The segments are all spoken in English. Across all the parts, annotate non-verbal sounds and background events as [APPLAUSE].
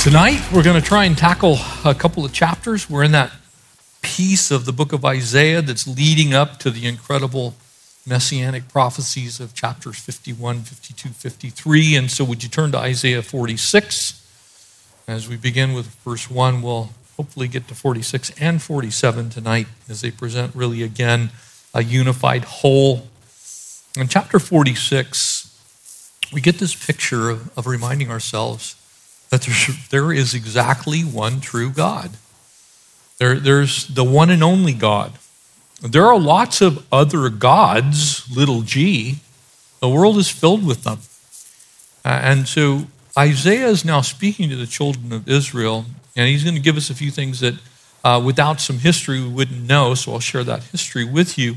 Tonight, we're going to try and tackle a couple of chapters. We're in that piece of the book of Isaiah that's leading up to the incredible messianic prophecies of chapters 51, 52, 53. And so, would you turn to Isaiah 46? As we begin with verse 1, we'll hopefully get to 46 and 47 tonight as they present really again a unified whole. In chapter 46, we get this picture of, of reminding ourselves that there is exactly one true God. There, there's the one and only God. There are lots of other gods, little g. The world is filled with them. Uh, and so Isaiah is now speaking to the children of Israel, and he's going to give us a few things that uh, without some history we wouldn't know, so I'll share that history with you.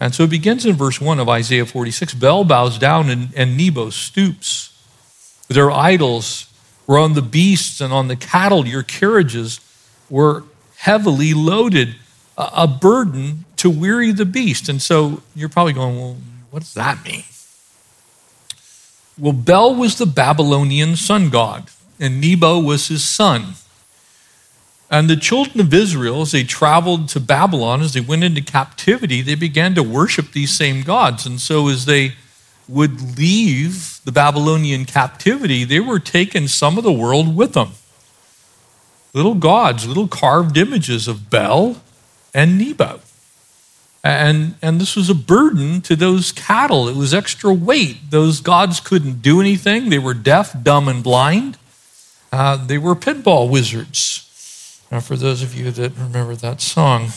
And so it begins in verse 1 of Isaiah 46 Bel bows down and, and Nebo stoops. Their idols were on the beasts and on the cattle. Your carriages were heavily loaded, a burden to weary the beast. And so you're probably going, well, what does that mean? Well, Bel was the Babylonian sun god, and Nebo was his son. And the children of Israel, as they traveled to Babylon, as they went into captivity, they began to worship these same gods. And so as they would leave the Babylonian captivity, they were taking some of the world with them. Little gods, little carved images of Bel and Nebo. And, and this was a burden to those cattle. It was extra weight. Those gods couldn't do anything. They were deaf, dumb, and blind. Uh, they were pinball wizards. Now, for those of you that remember that song,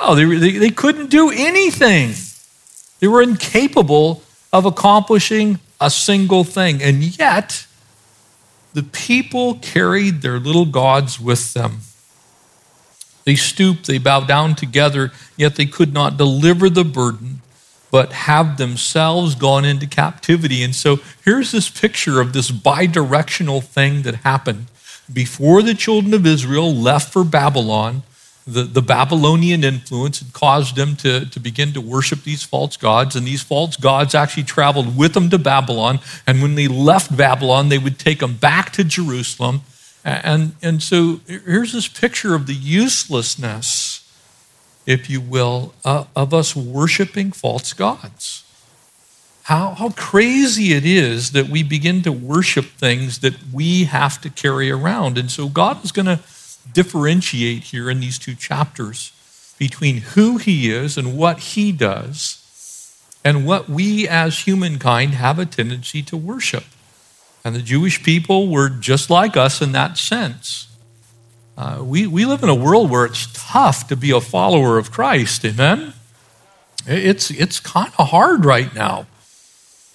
oh, they, they, they couldn't do anything. They were incapable of accomplishing a single thing. And yet, the people carried their little gods with them. They stooped, they bowed down together, yet they could not deliver the burden, but have themselves gone into captivity. And so here's this picture of this bi directional thing that happened. Before the children of Israel left for Babylon, the, the Babylonian influence had caused them to, to begin to worship these false gods, and these false gods actually traveled with them to Babylon. And when they left Babylon, they would take them back to Jerusalem. And, and so here's this picture of the uselessness, if you will, uh, of us worshiping false gods. How, how crazy it is that we begin to worship things that we have to carry around. And so God is going to differentiate here in these two chapters between who he is and what he does and what we as humankind have a tendency to worship. And the Jewish people were just like us in that sense. Uh, we, we live in a world where it's tough to be a follower of Christ, amen? It's, it's kind of hard right now.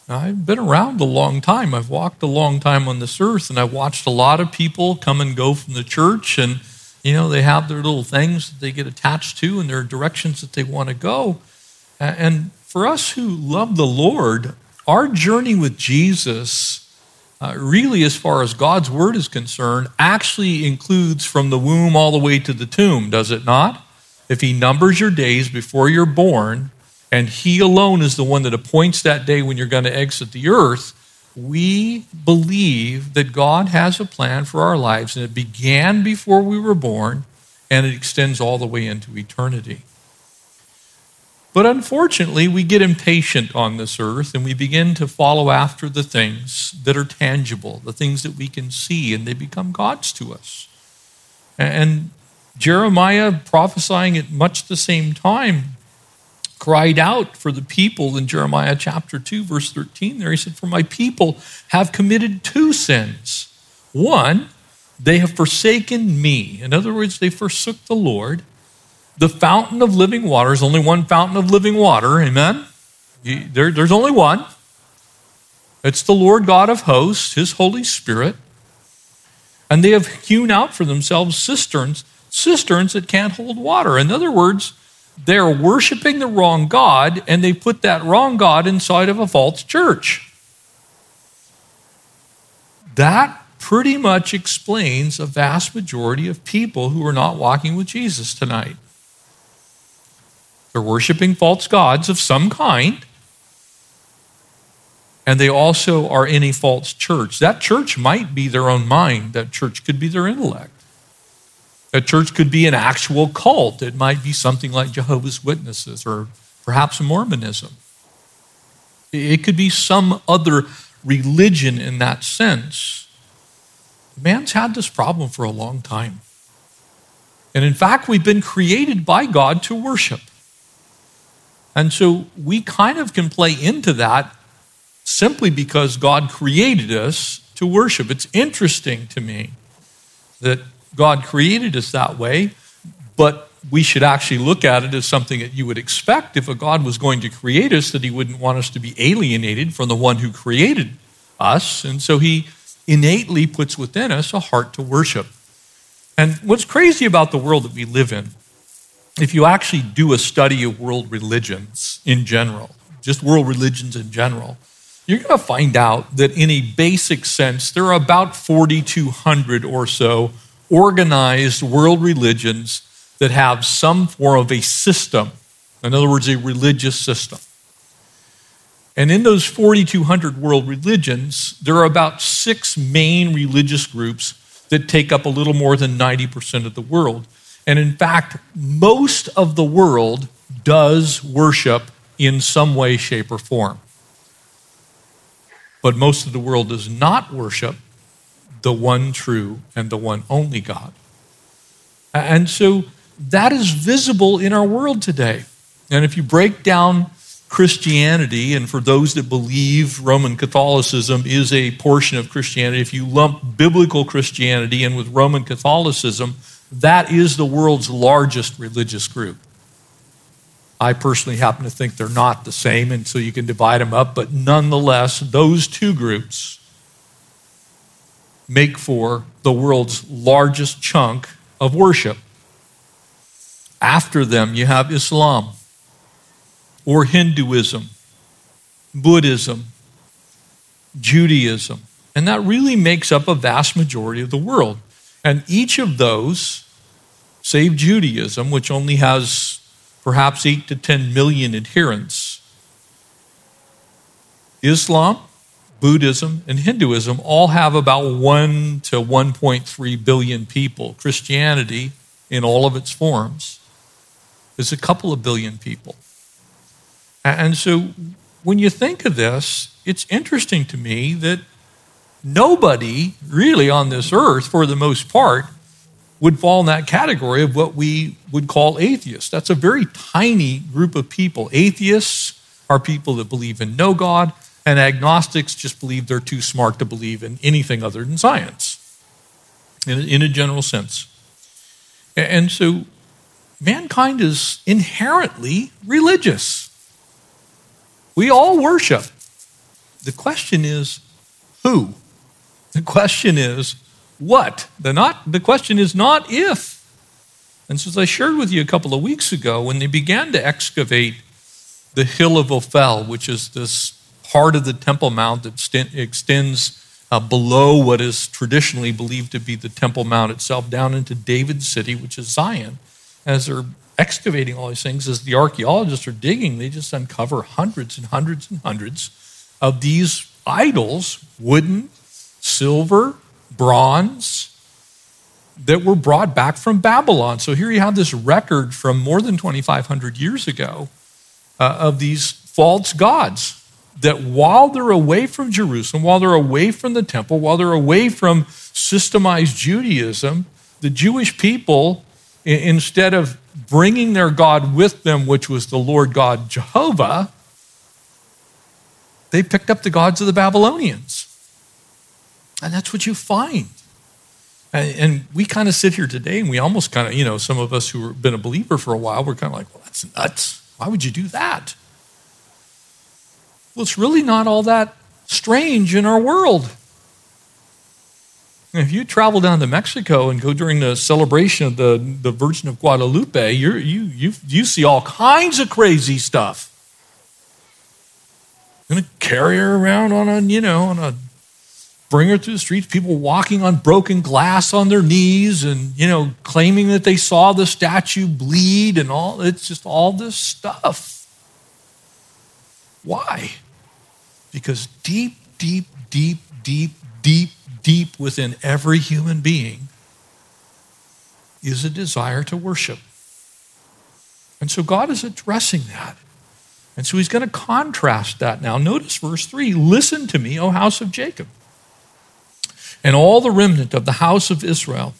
I've been around a long time. I've walked a long time on this earth, and I've watched a lot of people come and go from the church, and you know they have their little things that they get attached to, and their directions that they want to go. And for us who love the Lord, our journey with Jesus, uh, really, as far as God's word is concerned, actually includes from the womb all the way to the tomb, does it not? If He numbers your days before you're born, and He alone is the one that appoints that day when you're going to exit the earth, we believe that God has a plan for our lives, and it began before we were born, and it extends all the way into eternity. But unfortunately, we get impatient on this earth and we begin to follow after the things that are tangible, the things that we can see, and they become gods to us. And Jeremiah, prophesying at much the same time, cried out for the people in Jeremiah chapter 2, verse 13. There he said, For my people have committed two sins. One, they have forsaken me. In other words, they forsook the Lord. The fountain of living water is only one fountain of living water. Amen? There, there's only one. It's the Lord God of hosts, his Holy Spirit. And they have hewn out for themselves cisterns, cisterns that can't hold water. In other words, they're worshiping the wrong God, and they put that wrong God inside of a false church. That pretty much explains a vast majority of people who are not walking with Jesus tonight. They're worshiping false gods of some kind, and they also are in a false church. That church might be their own mind, that church could be their intellect. That church could be an actual cult. It might be something like Jehovah's Witnesses or perhaps Mormonism. It could be some other religion in that sense. Man's had this problem for a long time. And in fact, we've been created by God to worship. And so we kind of can play into that simply because God created us to worship. It's interesting to me that God created us that way, but we should actually look at it as something that you would expect if a God was going to create us, that he wouldn't want us to be alienated from the one who created us. And so he innately puts within us a heart to worship. And what's crazy about the world that we live in, if you actually do a study of world religions in general, just world religions in general, you're going to find out that in a basic sense, there are about 4,200 or so organized world religions that have some form of a system. In other words, a religious system. And in those 4,200 world religions, there are about six main religious groups that take up a little more than 90% of the world. And in fact, most of the world does worship in some way, shape, or form. But most of the world does not worship the one true and the one only God. And so that is visible in our world today. And if you break down Christianity, and for those that believe Roman Catholicism is a portion of Christianity, if you lump biblical Christianity in with Roman Catholicism, that is the world's largest religious group. I personally happen to think they're not the same, and so you can divide them up, but nonetheless, those two groups make for the world's largest chunk of worship. After them, you have Islam or Hinduism, Buddhism, Judaism. And that really makes up a vast majority of the world. And each of those, save Judaism, which only has perhaps 8 to 10 million adherents, Islam, Buddhism, and Hinduism all have about 1 to 1.3 billion people. Christianity, in all of its forms, is a couple of billion people. And so when you think of this, it's interesting to me that nobody really on this earth, for the most part, would fall in that category of what we would call atheists. That's a very tiny group of people. Atheists are people that believe in no God, and agnostics just believe they're too smart to believe in anything other than science, in a, in a general sense. And so mankind is inherently religious. We all worship. The question is who? The question is what? The, not, the question is not if. And so, as I shared with you a couple of weeks ago, when they began to excavate the Hill of Ophel, which is this part of the Temple Mount that extends uh, below what is traditionally believed to be the Temple Mount itself, down into David's city, which is Zion. As they're excavating all these things, as the archaeologists are digging, they just uncover hundreds and hundreds and hundreds of these idols, wooden, silver, bronze, that were brought back from Babylon. So here you have this record from more than 2,500 years ago uh, of these false gods that while they're away from Jerusalem, while they're away from the temple, while they're away from systemized Judaism, the Jewish people, instead of bringing their God with them, which was the Lord God Jehovah, they picked up the gods of the Babylonians. And that's what you find. And, we kind of sit here today and we almost kind of, you know, some of us who have been a believer for a while, we're kind of like, well, that's nuts. Why would you do that? Well, it's really not all that strange in our world. If you travel down to Mexico and go during the celebration of the, the Virgin of Guadalupe, you you, you, you see all kinds of crazy stuff. To carry her around on a, you know, on a, bring her through the streets, people walking on broken glass on their knees and, you know, claiming that they saw the statue bleed and all. It's just all this stuff. Why? Because deep, deep, deep, deep, deep, deep within every human being is a desire to worship. And so God is addressing that. And so he's going to contrast that now. Notice verse 3 Listen to me, O house of Jacob, and all the remnant of the house of Israel,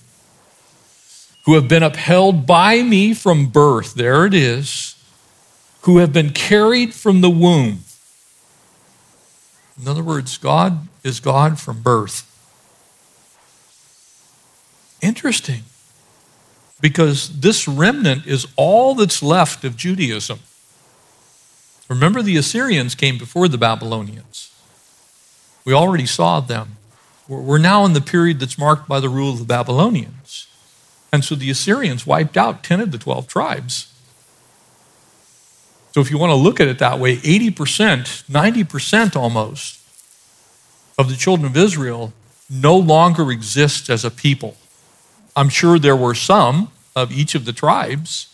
who have been upheld by me from birth. There it is. Who have been carried from the womb. In other words, God is God from birth. Interesting, because this remnant is all that's left of Judaism. Remember, the Assyrians came before the Babylonians. We already saw them. We're now in the period that's marked by the rule of the Babylonians. And so the Assyrians wiped out 10 of the 12 tribes. So if you want to look at it that way, 80%, 90% almost of the children of Israel no longer exist as a people. I'm sure there were some of each of the tribes,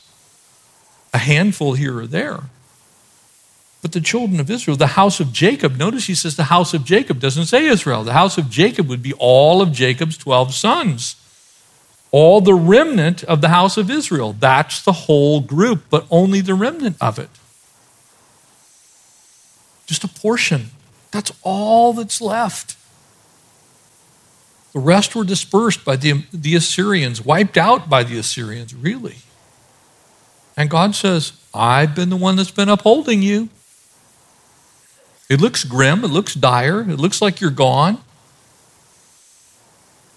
a handful here or there. But the children of Israel, the house of Jacob, notice he says the house of Jacob, doesn't say Israel. The house of Jacob would be all of Jacob's 12 sons. All the remnant of the house of Israel. That's the whole group, but only the remnant of it. Just a portion. That's all that's left. The rest were dispersed by the, the Assyrians, wiped out by the Assyrians, really. And God says, I've been the one that's been upholding you. It looks grim, it looks dire, it looks like you're gone.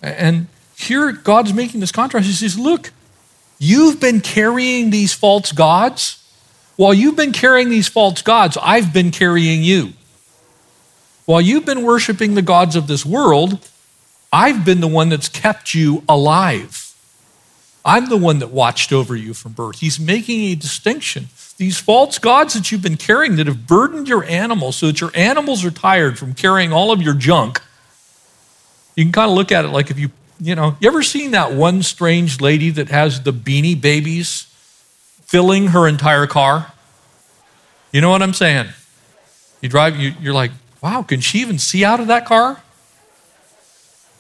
And here God's making this contrast. He says, Look, you've been carrying these false gods. While you've been carrying these false gods, I've been carrying you. While you've been worshiping the gods of this world, I've been the one that's kept you alive. I'm the one that watched over you from birth. He's making a distinction these false gods that you've been carrying that have burdened your animals so that your animals are tired from carrying all of your junk. You can kind of look at it like if you, you know, you ever seen that one strange lady that has the beanie babies filling her entire car? You know what I'm saying? You drive, you, you're like, wow, can she even see out of that car?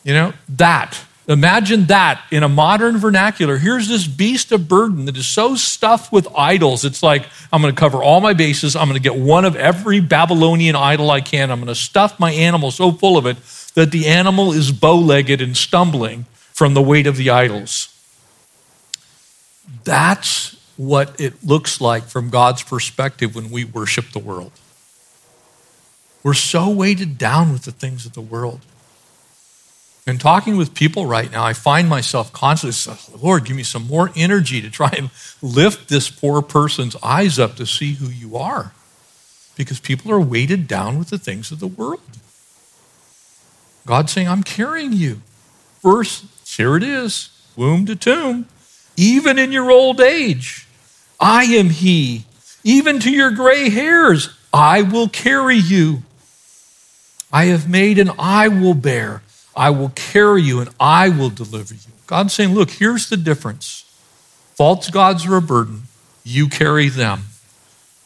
You know, that Imagine that in a modern vernacular. Here's this beast of burden that is so stuffed with idols. It's like, I'm going to cover all my bases. I'm going to get one of every Babylonian idol I can. I'm going to stuff my animal so full of it that the animal is bow legged and stumbling from the weight of the idols. That's what it looks like from God's perspective when we worship the world. We're so weighted down with the things of the world. And talking with people right now, I find myself constantly saying, Lord, give me some more energy to try and lift this poor person's eyes up to see who you are. Because people are weighted down with the things of the world. God's saying, I'm carrying you. Verse, here it is, womb to tomb, even in your old age. I am He. Even to your gray hairs, I will carry you. I have made and I will bear. I will carry you and I will deliver you. God's saying, look, here's the difference. False gods are a burden. You carry them.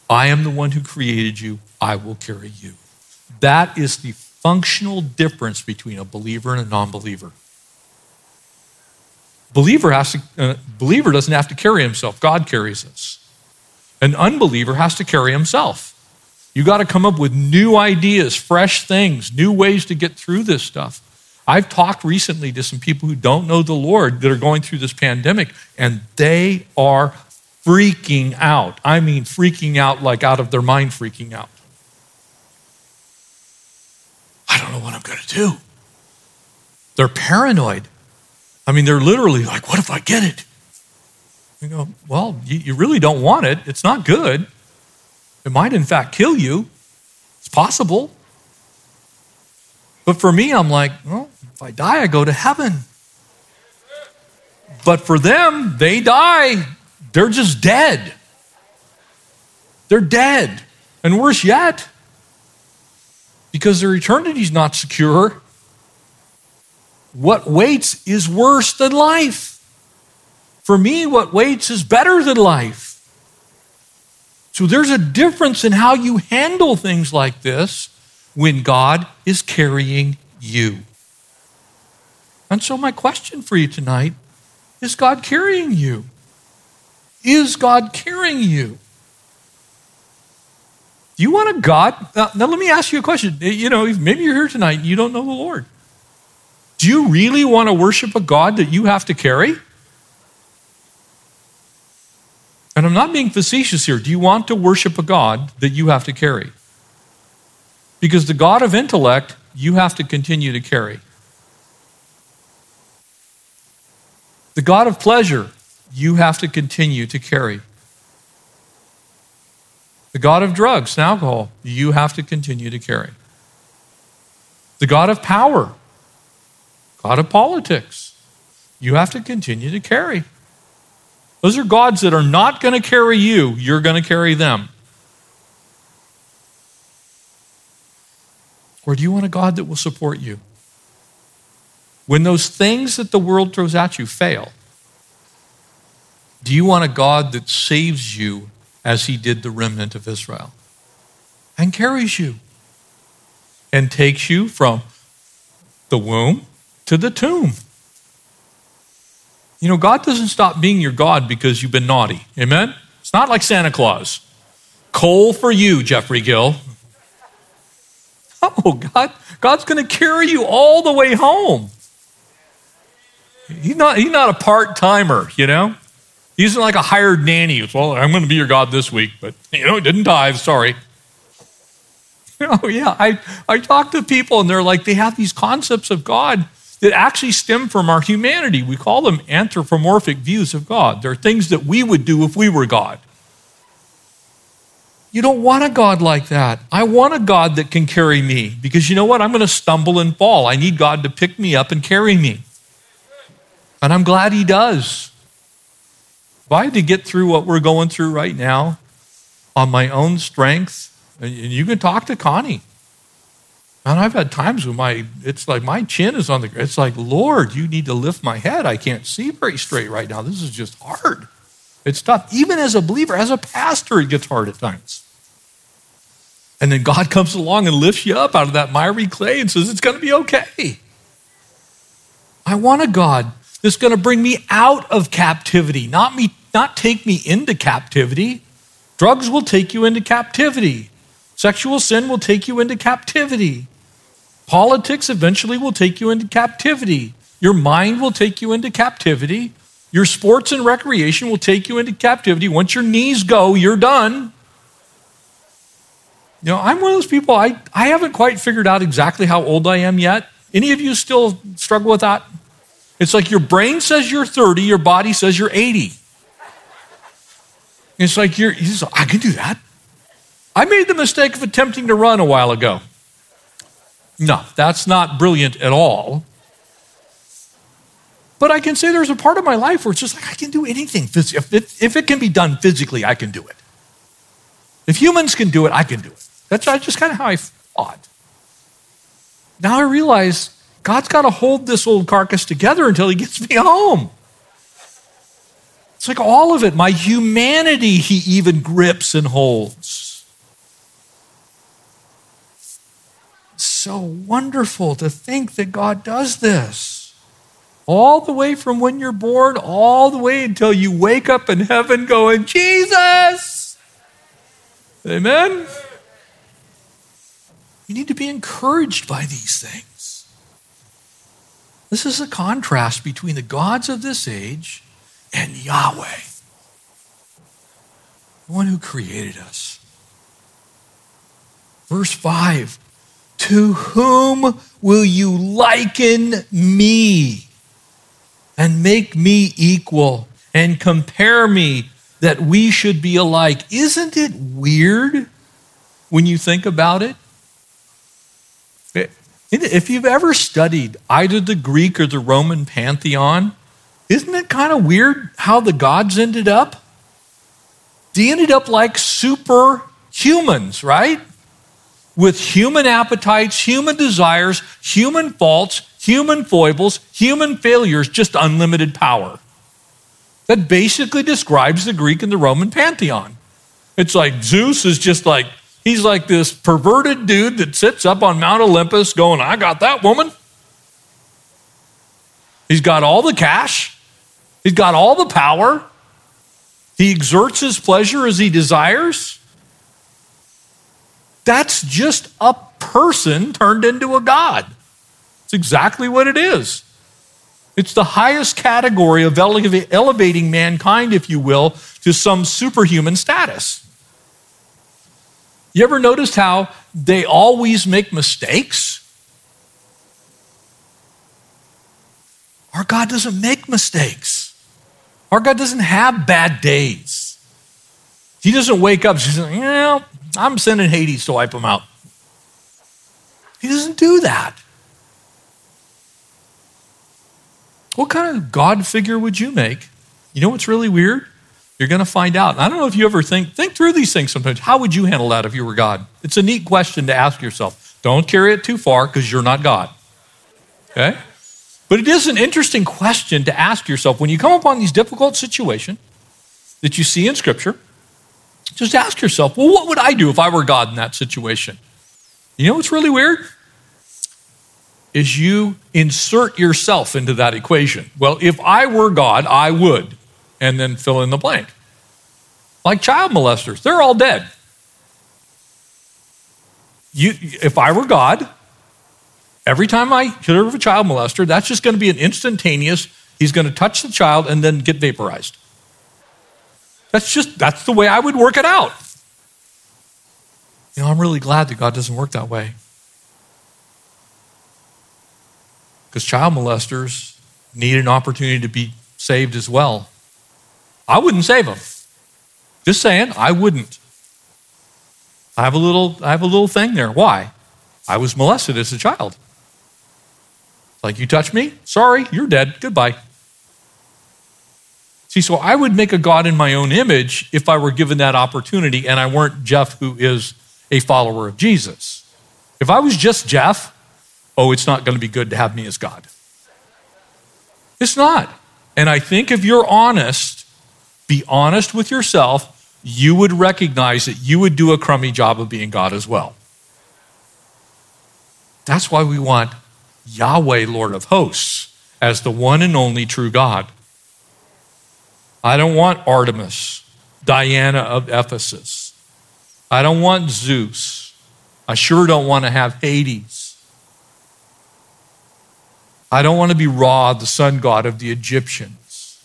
I am the one who created you. I will carry you. That is the functional difference between a believer and a non believer. Believer, has to, uh, believer doesn't have to carry himself, God carries us. An unbeliever has to carry himself. You got to come up with new ideas, fresh things, new ways to get through this stuff. I've talked recently to some people who don't know the Lord that are going through this pandemic, and they are freaking out. I mean, freaking out like out of their mind, freaking out. I don't know what I'm going to do. They're paranoid. I mean, they're literally like, what if I get it? You go, well, you, you really don't want it. It's not good. It might, in fact, kill you. It's possible. But for me, I'm like, well, If I die, I go to heaven. But for them, they die. They're just dead. They're dead. And worse yet, because their eternity is not secure, what waits is worse than life. For me, what waits is better than life. So there's a difference in how you handle things like this when God is carrying you. And so, my question for you tonight is God carrying you? Is God carrying you? Do you want a God? Now, now, let me ask you a question. You know, maybe you're here tonight and you don't know the Lord. Do you really want to worship a God that you have to carry? And I'm not being facetious here. Do you want to worship a God that you have to carry? Because the God of intellect, you have to continue to carry. The God of pleasure, you have to continue to carry. The God of drugs and alcohol, you have to continue to carry. The God of power, God of politics, you have to continue to carry. Those are gods that are not going to carry you, you're going to carry them. Or do you want a God that will support you? When those things that the world throws at you fail, do you want a God that saves you as he did the remnant of Israel and carries you and takes you from the womb to the tomb? You know, God doesn't stop being your God because you've been naughty. Amen? It's not like Santa Claus. Coal for you, Jeffrey Gill. Oh, God, God's going to carry you all the way home. He's not, he's not a part timer, you know? He's like a hired nanny. Well, I'm going to be your God this week, but, you know, he didn't tithe, sorry. [LAUGHS] Oh, yeah. I, I talk to people and they're like, they have these concepts of God that actually stem from our humanity. We call them anthropomorphic views of God. They're things that we would do if we were God. You don't want a God like that. I want a God that can carry me because you know what? I'm going to stumble and fall. I need God to pick me up and carry me. And I'm glad He does. If I had to get through what we're going through right now on my own strength, and you can talk to Connie. And I've had times when my it's like my chin is on the it's like, Lord, you need to lift my head. I can't see very straight right now. This is just hard. It's tough. Even as a believer, as a pastor, it gets hard at times. And then God [LAUGHS] comes along and lifts you up out of that miry clay and says, It's going to be okay. I want a God that's going to bring me out of captivity, not me, not take me into captivity. Drugs will take you into captivity. Sexual sin will take you into captivity. Politics eventually will take you into captivity. Your mind will take you into captivity. Your sports and recreation will take you into captivity. Once your knees go, you're done. You know, I'm one of those people, I, I haven't quite figured out exactly how old I am yet. Any of you still struggle with that? It's like your brain says you're 30, your body says you're 80. It's like you're, I can do that. I made the mistake of attempting to run a while ago. No, that's not brilliant at all. But I can say there's a part of my life where it's just like I can do anything. If it, if it can be done physically, I can do it. If humans can do it, I can do it. That's just kind of how I thought. Now I realize God's got to hold this old carcass together until He gets me [LAUGHS] home. It's like all of it. My humanity, He even grips and holds. So wonderful to think that God does this. All the way from when you're born, all the way until you wake up in heaven going, Jesus! Amen? You need to be encouraged by these things. This is a contrast between the gods of this age and Yahweh, the one who created us. Verse 5 to whom will you liken me and make me equal and compare me that we should be alike? Isn't it weird when you think about it? Eh, if you've ever studied either the Greek or the Roman pantheon, isn't it kind of weird how the gods ended up? They ended up like superhumans, right? With human appetites, human desires, human faults, human foibles, human failures, just unlimited power. That basically describes the Greek and the Roman pantheon. It's like Zeus is just like, he's like this perverted dude that sits up on Mount Olympus going, I got that woman. He's got all the cash, he's got all the power, he exerts his pleasure as he desires. That's just a person turned into a god. It's exactly what it is. It's the highest category of elevating mankind, if you will, to some superhuman status. You ever noticed how they always make mistakes? Our God doesn't make mistakes. Our God doesn't have bad days. He doesn't wake up and say, Yeah, I'm sending Hades to wipe them out. He doesn't do that. What kind of God figure would you make? You know what's really weird? You're going to find out. I don't know if you ever think think through these things sometimes. How would you handle that if you were God? It's a neat question to ask yourself. Don't carry it too far because you're not God. Okay? But it is an interesting question to ask yourself when you come upon these difficult situations that you see in Scripture. Just ask yourself, well, what would I do if I were God in that situation? You know what's really weird? is you insert yourself into that equation. Well, if I were God, I would, and then fill in the blank. Like child molesters, they're all dead. You, if I were God, every time I hear of a child molester, that's just going to be an instantaneous, he's going to touch the child and then get vaporized. That's just, that's the way I would work it out. You know, I'm really glad that God doesn't work that way. because child molesters need an opportunity to be saved as well. I wouldn't save them. Just saying, I wouldn't. I have a little, I have a little thing there. Why? I was molested as a child. Like you touch me, sorry, you're dead. Goodbye. See, so I would make a God in my own image if I were given that opportunity and I weren't Jeff, who is a follower of Jesus. If I was just Jeff, oh, it's not going to be good to have me as God. It's not. And I think if you're honest, be honest with yourself, you would recognize that you would do a crummy job of being God as well. That's why we want Yahweh, Lord of hosts, as the one and only true God. I don't want Artemis, Diana of Ephesus. I don't want Zeus. I sure don't want to have Hades. I don't want to be Ra, the sun god of the Egyptians.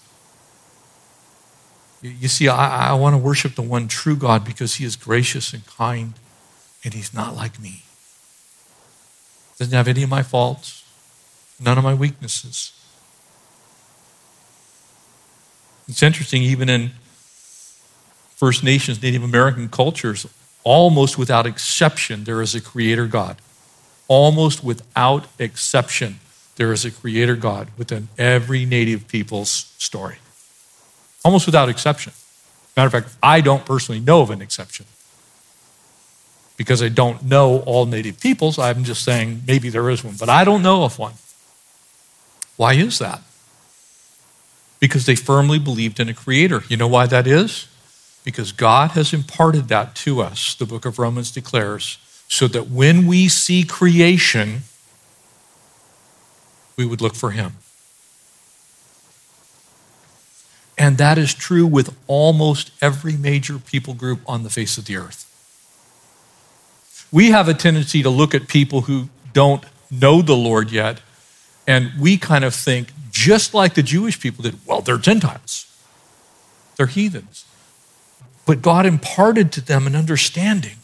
You see, I, I want to worship the one true God because he is gracious and kind and he's not like me. Doesn't have any of my faults, none of my weaknesses. It's interesting, even in First Nations, Native American cultures, almost without exception, there is a creator God. Almost without exception there is a creator God within every native people's story, almost without exception. Matter of fact, I don't personally know of an exception because I don't know all native peoples. I'm just saying maybe there is one, but I don't know of one. Why is that? Because they firmly believed in a creator. You know why that is? Because God has imparted that to us, the book of Romans declares, so that when we see creation, we would look for him. And that is true with almost every major people group on the face of the earth. We have a tendency to look at people who don't know the Lord yet, and we kind of think, just like the Jewish people did, well, they're Gentiles, they're heathens. But God imparted to them an understanding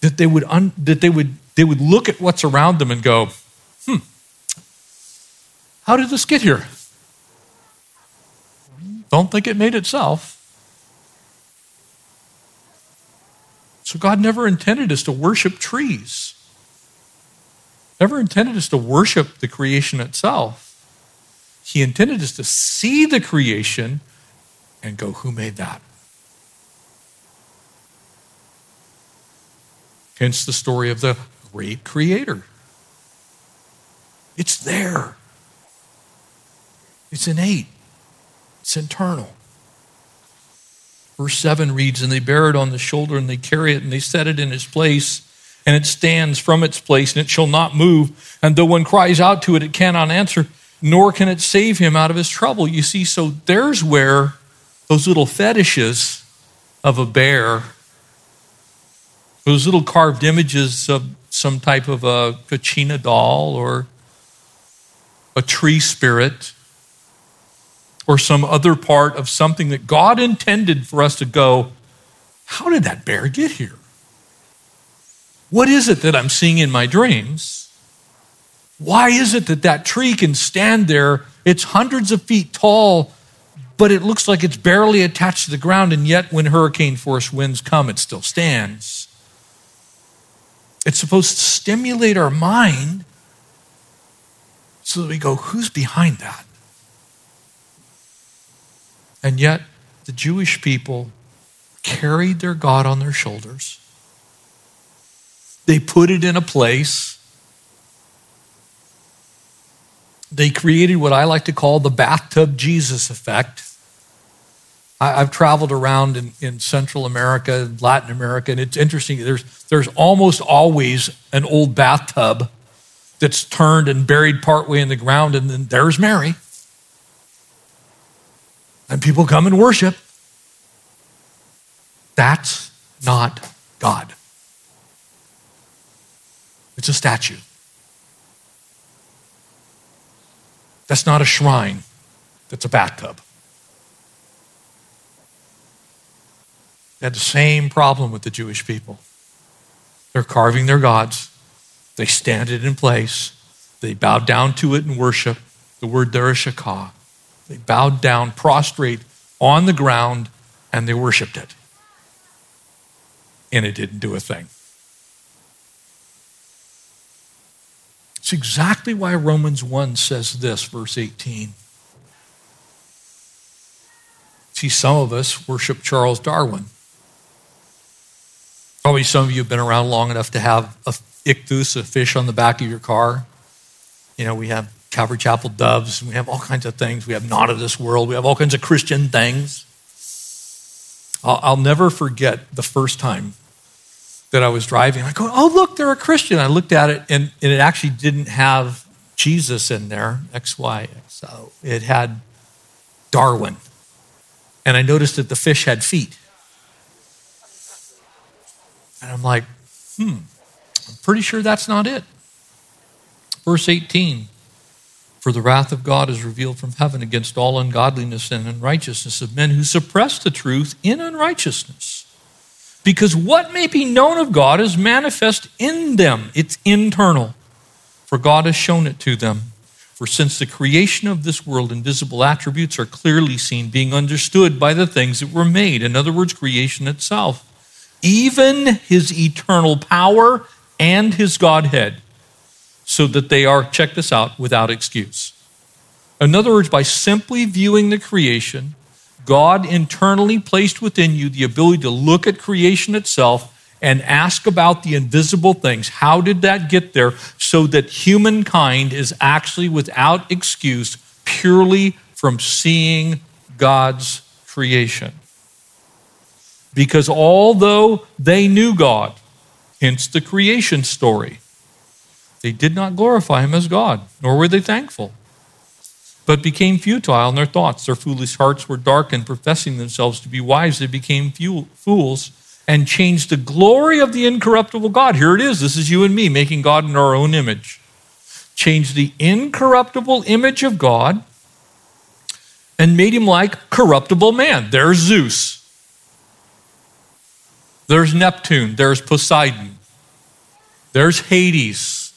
that they would, un- that they would, they would look at what's around them and go, hmm, how did this get here? Don't think it made itself. So, God never intended us to worship trees. never intended us to worship the creation itself. He intended us to see the creation and go, Who made that? Hence the story of the great creator. It's there, it's innate, it's internal. Verse 7 reads, And they bear it on the shoulder, and they carry it, and they set it in its place, and it stands from its place, and it shall not move. And though one cries out to it, it cannot answer, nor can it save him out of his trouble. You see, so there's where those little fetishes of a bear, those little carved images of some type of a kachina doll or a tree spirit, or some other part of something that God intended for us to go, how did that bear get here? What is it that I'm seeing in my dreams? Why is it that that tree can stand there? It's hundreds of feet tall, but it looks like it's barely attached to the ground, and yet when hurricane force winds come, it still stands. It's supposed to stimulate our mind so that we go, who's behind that? And yet, the Jewish people carried their God on their shoulders. They put it in a place. They created what I like to call the bathtub Jesus effect. I, have traveled around in, in Central America, Latin America, and it's interesting. There's, there's almost always an old bathtub that's turned and buried partway in the ground, and then there's Mary and people come and worship. That's not God. It's a statue. That's not a shrine, that's a bathtub. They had the same problem with the Jewish people. They're carving their gods, they stand it in place, they bow down to it and worship. The word there is. They bowed down, prostrate on the ground, and they worshiped it. And it didn't do a thing. It's exactly why Romans 1 says this, verse 18. See, some of us worship Charles Darwin. Probably some of you have been around long enough to have a ichthus, a fish on the back of your car. You know, we have Calvary Chapel doves, we have all kinds of things. We have not of this world. We have all kinds of Christian things. I'll never forget the first time that I was driving. I go, oh, look, they're a Christian. I looked at it, and, and it actually didn't have Jesus in there, X, Y, X, O. It had Darwin. And I noticed that the fish had feet. And I'm like, hmm, I'm pretty sure that's not it. Verse 18 for the wrath of God is revealed from heaven against all ungodliness and unrighteousness of men who suppress the truth in unrighteousness. Because what may be known of God is manifest in them, it's internal. For God has shown it to them. For since the creation of this world, invisible attributes are clearly seen, being understood by the things that were made. In other words, creation itself. Even his eternal power and his Godhead so that they are, check this out, without excuse. In other words, by simply viewing the creation, God internally placed within you the ability to look at creation itself and ask about the invisible things. How did that get there? So that humankind is actually without excuse purely from seeing God's creation. Because although they knew God, hence the creation story, they did not glorify him as God, nor were they thankful, but became futile in their thoughts. Their foolish hearts were darkened, professing themselves to be wise. They became fools and changed the glory of the incorruptible God. Here it is. This is you and me making God in our own image. Changed the incorruptible image of God and made him like corruptible man. There's Zeus. There's Neptune. There's Poseidon. There's Hades.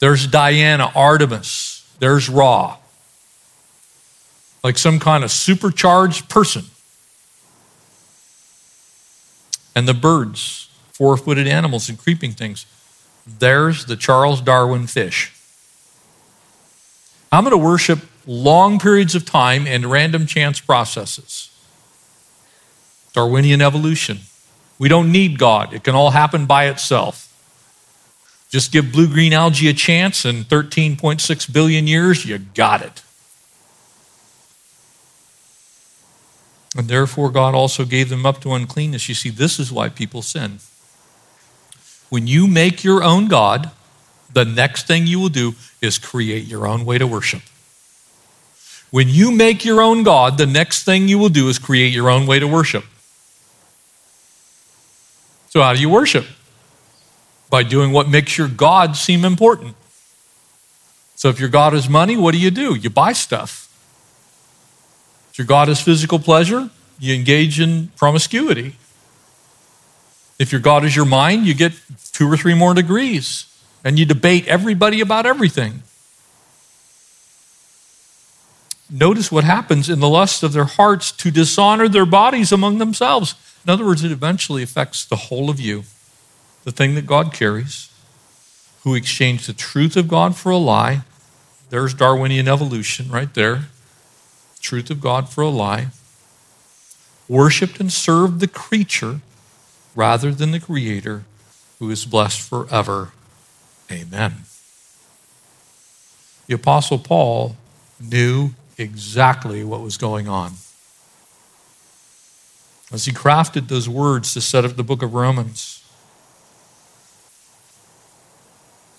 There's Diana, Artemis. There's Ra. Like some kind of supercharged person. And the birds, four footed animals, and creeping things. There's the Charles Darwin fish. I'm going to worship long periods of time and random chance processes. Darwinian evolution. We don't need God, it can all happen by itself. Just give blue green algae a chance, and 13.6 billion years, you got it. And therefore, God also gave them up to uncleanness. You see, this is why people sin. When you make your own God, the next thing you will do is create your own way to worship. When you make your own God, the next thing you will do is create your own way to worship. So, how do you worship? By doing what makes your God seem important. So, if your God is money, what do you do? You buy stuff. If your God is physical pleasure, you engage in promiscuity. If your God is your mind, you get two or three more degrees and you debate everybody about everything. Notice what happens in the lust of their hearts to dishonor their bodies among themselves. In other words, it eventually affects the whole of you, the thing that God carries, who exchanged the truth of God for a lie. There's Darwinian evolution right there. Truth of God for a lie. Worshipped and served the creature rather than the Creator, who is blessed forever. Amen. The Apostle Paul knew exactly what was going on as he crafted those words to set up the book of Romans.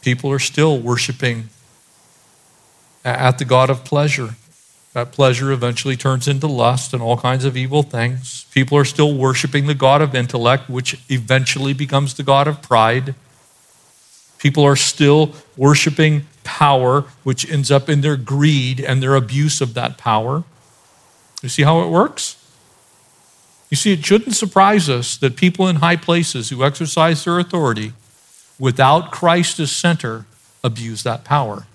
People are still worshiping at the God of pleasure. That pleasure eventually turns into lust and all kinds of evil things. People are still worshiping the God of intellect, which eventually becomes the God of pride. People are still worshiping power, which ends up in their greed and their abuse of that power. You see how it works? You see, it shouldn't surprise us that people in high places who exercise their authority without Christ as center abuse that power.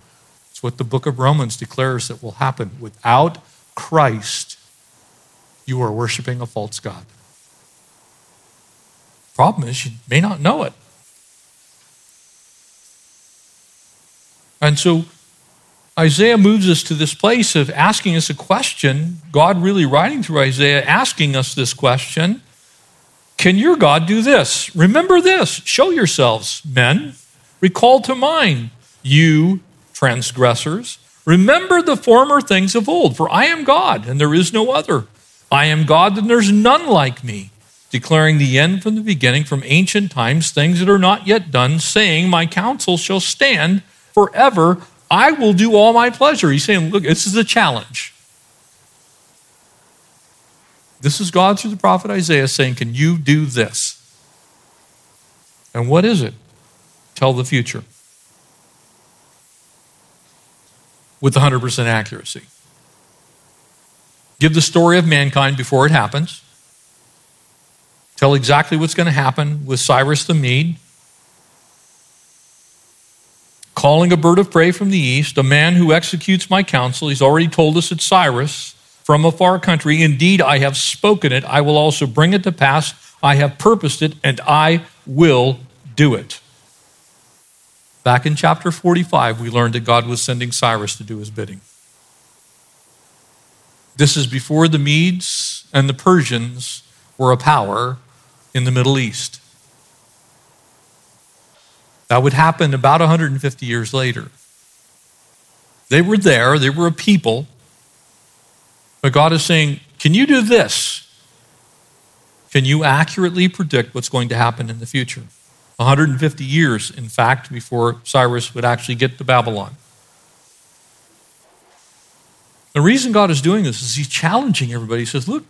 It's what the book of Romans declares that will happen. Without Christ, you are worshiping a false God. Problem is, you may not know it. And so Isaiah moves us to this place of asking us a question. God really writing through Isaiah, asking us this question Can your God do this? Remember this. Show yourselves, men. Recall to mind, you transgressors. Remember the former things of old, for I am God, and there is no other. I am God, and there's none like me, declaring the end from the beginning, from ancient times, things that are not yet done, saying, My counsel shall stand forever. I will do all my pleasure. He's saying, look, this is a challenge. This is God through the prophet Isaiah saying, Can you do this? And what is it? Tell the future with 100% accuracy. Give the story of mankind before it happens. Tell exactly what's going to happen with Cyrus the Mede calling a bird of prey from the east, a man who executes my counsel. He's already told us it's Cyrus from a far country. Indeed, I have spoken it. I will also bring it to pass. I have purposed it, and I will do it. Back in chapter 45, we learned that God was sending Cyrus to do his bidding. This is before the Medes and the Persians were a power in the Middle East. That would happen about 150 years later. They were there, they were a people, but God is saying, Can you do this? Can you accurately predict what's going to happen in the future? 150 years, in fact, before Cyrus would actually get to Babylon. The reason God is doing this is He's challenging everybody. He says, Look,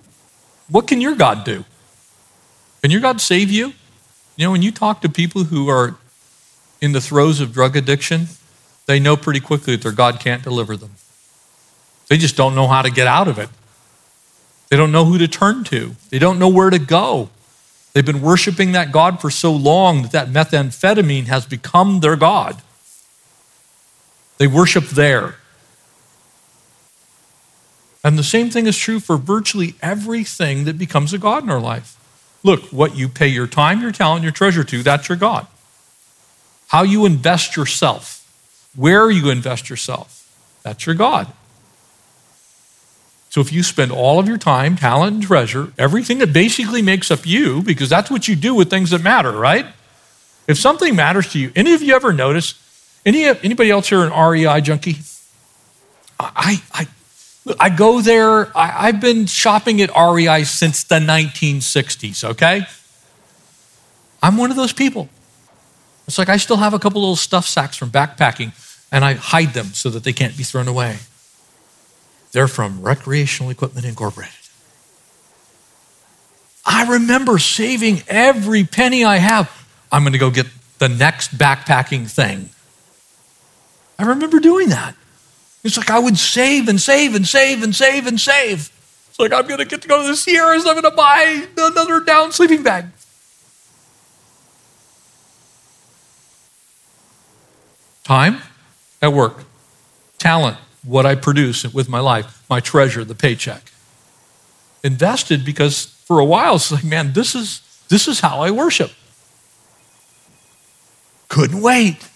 what can your God do? Can your God save you? You know, when you talk to people who are in the throes of drug addiction, they know pretty quickly that their God can't deliver them. They just don't know how to get out of it. They don't know who to turn to, they don't know where to go. They've been worshiping that God for so long that that methamphetamine has become their God. They worship there. And the same thing is true for virtually everything that becomes a God in our life. Look, what you pay your time, your talent, your treasure to, that's your God. how you invest yourself, where you invest yourself. That's your God. So if you spend all of your time, talent, and treasure, everything that basically makes up you, because that's what you do with things that matter, right? If something matters to you, any of you ever notice? Any anybody else here an REI junkie? I I I go there. I, I've been shopping at REI since the 1960s. Okay, I'm one of those people. It's like I still have a couple little stuff sacks from backpacking, and I hide them so that they can't be thrown away. They're from Recreational Equipment Incorporated. I remember saving every penny I have. I'm going to go get the next backpacking thing. I remember doing that. It's like I would save and save and save and save and save. It's like I'm going to get to go to the Sierras. I'm going to buy another down sleeping bag. Time at work, talent, what I produce with my life, my treasure, the paycheck. Invested because for a while it's like, man, this is this is how I worship. Couldn't wait.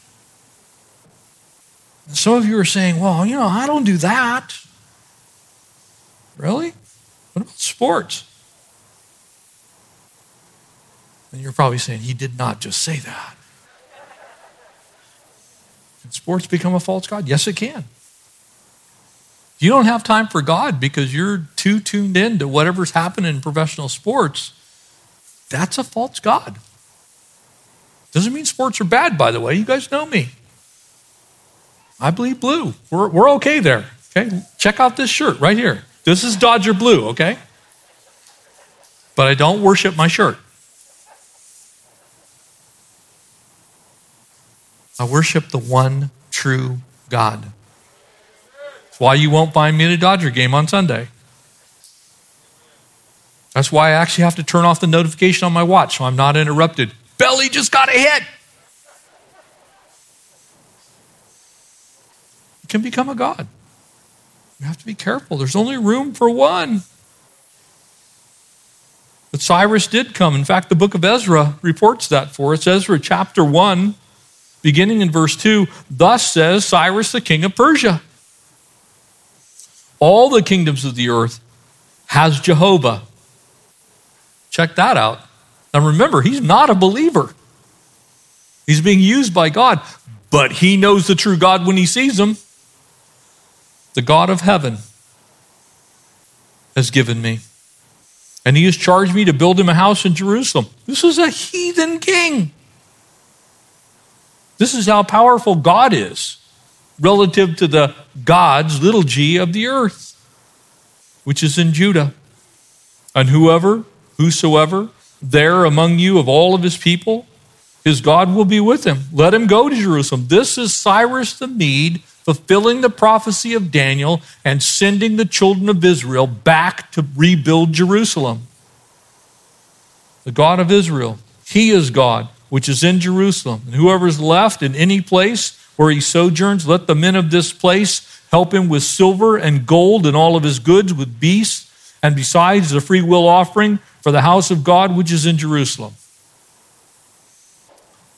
And some of you are saying, well, you know, I don't do that. Really? What about sports? And you're probably saying, he did not just say that. Can sports become a false God? Yes, it can. You don't have time for God because you're too tuned in to whatever's happening in professional sports. That's a false God. Doesn't mean sports are bad, by the way. You guys know me. I bleed blue. We're, we're okay there. Okay? Check out this shirt right here. This is Dodger blue, okay? But I don't worship my shirt. I worship the one true God. Why you won't find me at a Dodger game on Sunday. That's why I actually have to turn off the notification on my watch so I'm not interrupted. Belli just got a hit. You can become a God. You have to be careful. There's only room for one. But Cyrus did come. In fact, the book of Ezra reports that for us. Ezra chapter 1, beginning in verse 2 Thus says Cyrus, the king of Persia all the kingdoms of the earth has Jehovah. Check that out. Now remember, he's not a believer. He's being used by God, but he knows the true God when he sees him. The God of heaven has given me. And he has charged me to build him a house in Jerusalem. This is a heathen king. This is how powerful God is relative to the gods, little g, of the earth, which is in Judah. And whoever, whosoever, there among you of all of his people, his God will be with him. Let him go to Jerusalem. This is Cyrus the Mede fulfilling the prophecy of Daniel and sending the children of Israel back to rebuild Jerusalem. The God of Israel, he is God, which is in Jerusalem. And whoever is left in any place where he sojourns. Let the men of this place help him with silver and gold and all of his goods, with beasts, and besides the free will offering for the house of God which is in Jerusalem.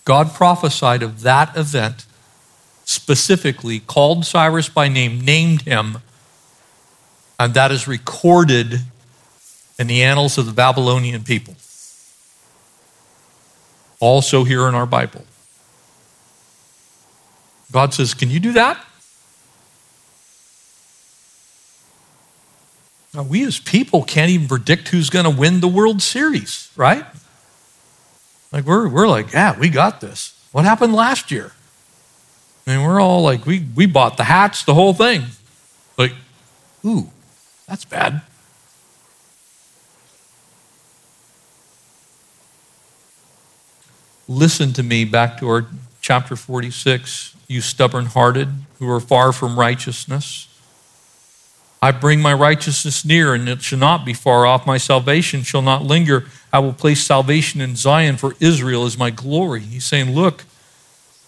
God prophesied of that event, specifically called Cyrus by name, named him, and that is recorded in the annals of the Babylonian people. Also, here in our Bible. God says, Can you do that? Now, we as people can't even predict who's going to win the World Series, right? Like, we're, we're like, yeah, we got this. What happened last year? I mean, we're all like, we, we bought the hats, the whole thing. Like, ooh, that's bad. Listen to me back to our chapter 46 you stubborn hearted who are far from righteousness. I bring my righteousness near, and it shall not be far off. My salvation shall not linger. I will place salvation in Zion, for Israel is my glory. He's saying, Look,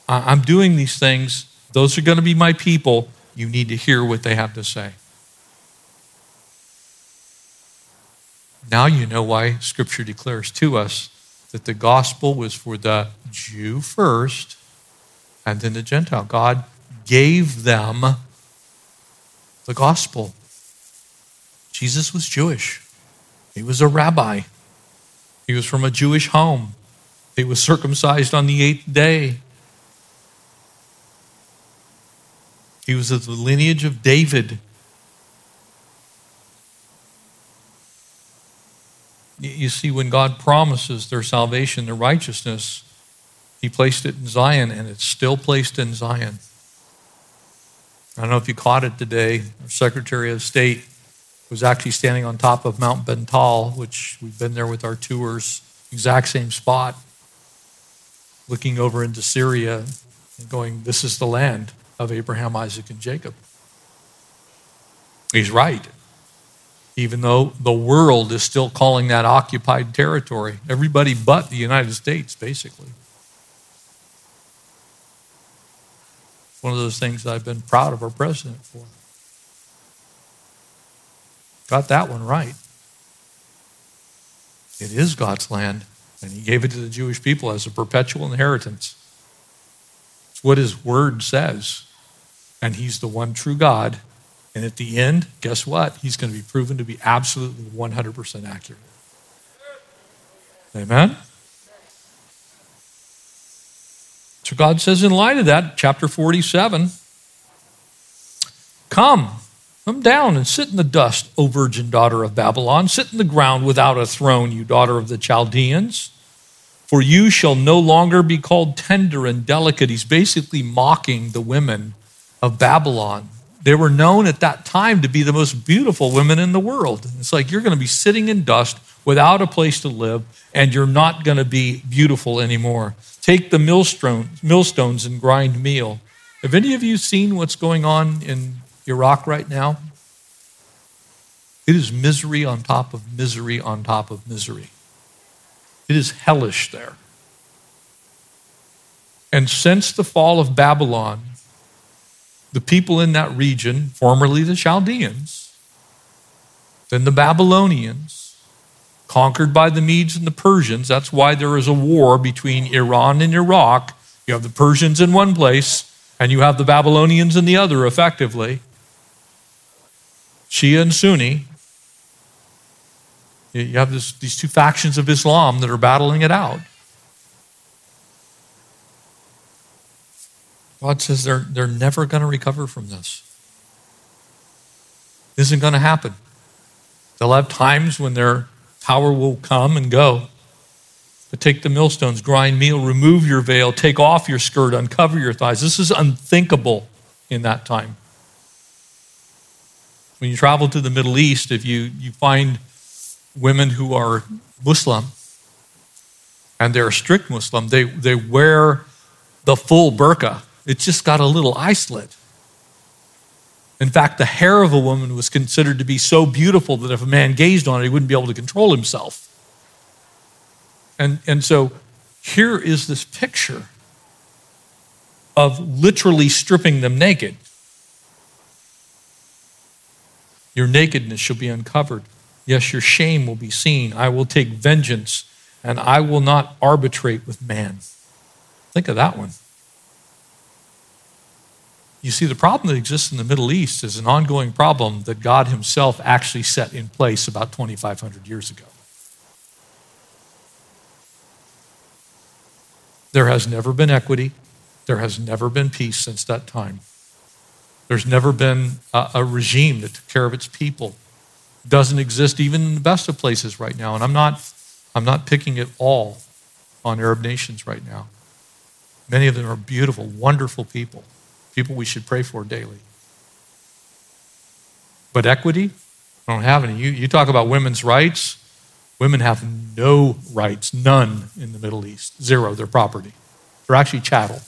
I'm doing these things. Those are going to be my people. You need to hear what they have to say. Now you know why Scripture declares to us that the gospel was for the Jew first and then the Gentile. God gave them the gospel. Jesus was Jewish, he was a rabbi, he was from a Jewish home, he was circumcised on the eighth day. He was of the lineage of David. You see, when God promises their salvation, their righteousness, He placed it in Zion, and it's still placed in Zion. I don't know if you caught it today. Our Secretary of State was actually standing on top of Mount Bental, which we've been there with our tours, exact same spot, looking over into Syria and going, This is the land of Abraham, Isaac, and Jacob. He's right. Even though the world is still calling that occupied territory, everybody but the United States, basically. One of those things I've been proud of our president for. Got that one right. It is God's land, and He gave it to the Jewish people as a perpetual inheritance. It's what His word says. And He's the one true God. And at the end, guess what? He's going to be proven to be absolutely 100% accurate. Amen? So God says, in light of that, chapter 47, come, come down and sit in the dust, O virgin daughter of Babylon. Sit in the ground without a throne, you daughter of the Chaldeans. For you shall no longer be called tender and delicate. He's basically mocking the women of Babylon. They were known at that time to be the most beautiful women in the world. It's like you're going to be sitting in dust without a place to live, and you're not going to be beautiful anymore. Take the millstones and grind meal. Have any of you seen what's going on in Iraq right now? It is misery on top of misery on top of misery. It is hellish there. And since the fall of Babylon, the people in that region, formerly the Chaldeans, then the Babylonians, conquered by the Medes and the Persians. That's why there is a war between Iran and Iraq. You have the Persians in one place, and you have the Babylonians in the other, effectively. Shia and Sunni. You have this, these two factions of Islam that are battling it out. God says they're, they're never going to recover from this. Isn't going to happen. They'll have times when they're Power will come and go. But take the millstones, grind meal, remove your veil, take off your skirt, uncover your thighs. This is unthinkable in that time. When you travel to the Middle East, if you, you find women who are Muslim and they're strict Muslim, they, they wear the full burqa. It's just got a little eye slit. In fact, the hair of a woman was considered to be so beautiful that if a man gazed on it, he wouldn't be able to control himself. And, and so here is this picture of literally stripping them naked. Your nakedness shall be uncovered. Yes, your shame will be seen. I will take vengeance, and I will not arbitrate with man. Think of that one. You see, the problem that exists in the Middle East is an ongoing problem that God Himself actually set in place about 2,500 years ago. There has never been equity, there has never been peace since that time. There's never been a, a regime that took care of its people. Doesn't exist even in the best of places right now. And I'm not, I'm not picking it all on Arab nations right now. Many of them are beautiful, wonderful people people we should pray for daily. But equity, I don't have any. You, you talk about women's rights. Women have no rights, none in the Middle East, zero, their property. They're actually chattel.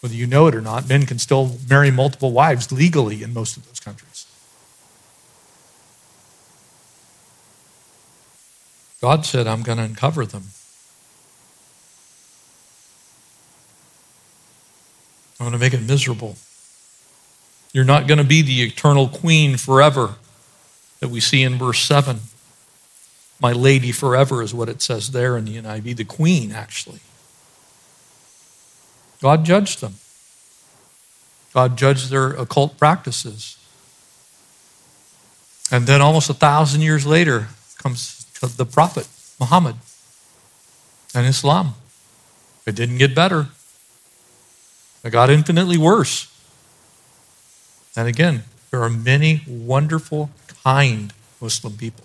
Whether you know it or not, men can still marry multiple wives legally in most of those countries. God said, I'm going to uncover them. I'm going to make it miserable. You're not going to be the eternal queen forever that we see in verse 7. My lady forever is what it says there in the NIV, the queen, actually. God judged them. God judged their occult practices. And then almost a thousand years later comes the prophet Muhammad and Islam. It didn't get better. It got infinitely worse. And again, there are many wonderful, kind Muslim people.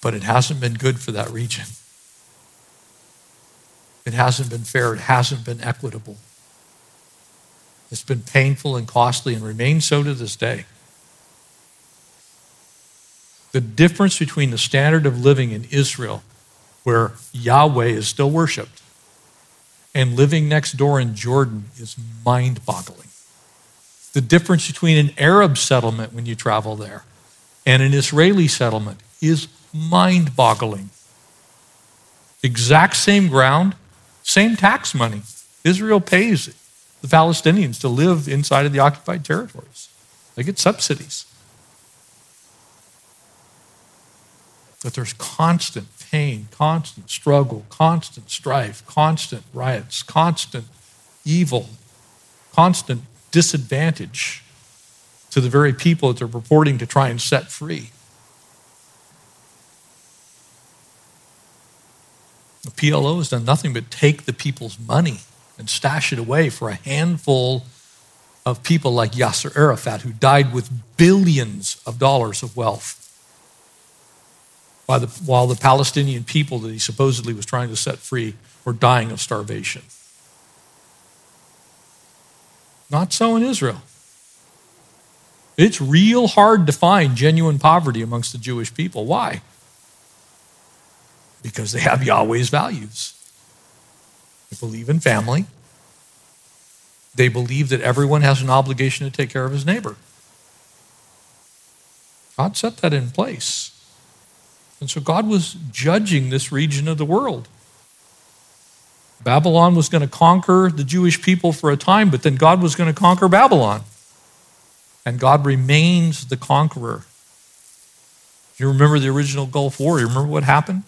But it hasn't been good for that region. It hasn't been fair. It hasn't been equitable. It's been painful and costly and remains so to this day. The difference between the standard of living in Israel, where Yahweh is still worshiped, and living next door in Jordan is mind boggling. The difference between an Arab settlement when you travel there and an Israeli settlement is mind boggling. Exact same ground, same tax money. Israel pays the Palestinians to live inside of the occupied territories, they get subsidies. But there's constant pain, constant struggle, constant strife, constant riots, constant evil, constant disadvantage to the very people that they're purporting to try and set free. The PLO has done nothing but take the people's money and stash it away for a handful of people like Yasser Arafat, who died with billions of dollars of wealth, the, while the Palestinian people that he supposedly was trying to set free were dying of starvation. Not so in Israel. It's real hard to find genuine poverty amongst the Jewish people. Why? because they have Yahweh's values. They believe in family. They believe that everyone has an obligation to take care of his neighbor. God set that in place. And so God was judging this region of the world. Babylon was going to conquer the Jewish people for a time, but then God was going to conquer Babylon. And God remains the conqueror. You remember the original Gulf War? You remember what happened?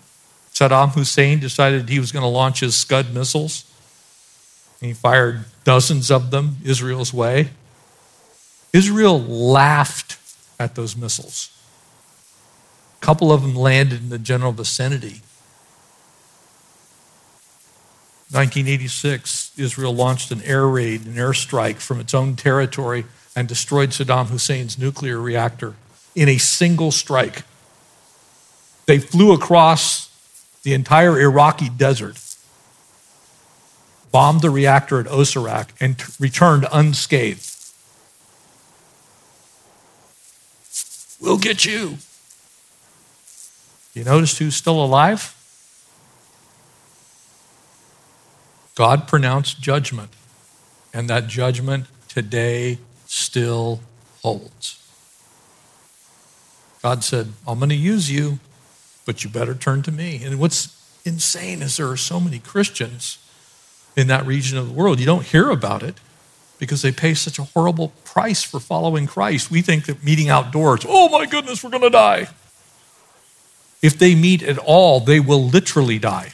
Saddam Hussein decided he was going to launch his Scud missiles. He fired dozens of them Israel's way. Israel laughed at those missiles. A couple of them landed in the general vicinity. 1986, Israel launched an air raid, an airstrike from its own territory and destroyed Saddam Hussein's nuclear reactor in a single strike. They flew across the entire Iraqi desert, bombed the reactor at Osirak, and t- returned unscathed. We'll get you. You notice who's still alive? God pronounced judgment, and that judgment today still holds. God said, I'm going to use you but you better turn to me. And what's insane is there are so many Christians in that region of the world. You don't hear about it because they pay such a horrible price for following Christ. We think that meeting outdoors, oh my goodness, we're going to die. If they meet at all, they will literally die.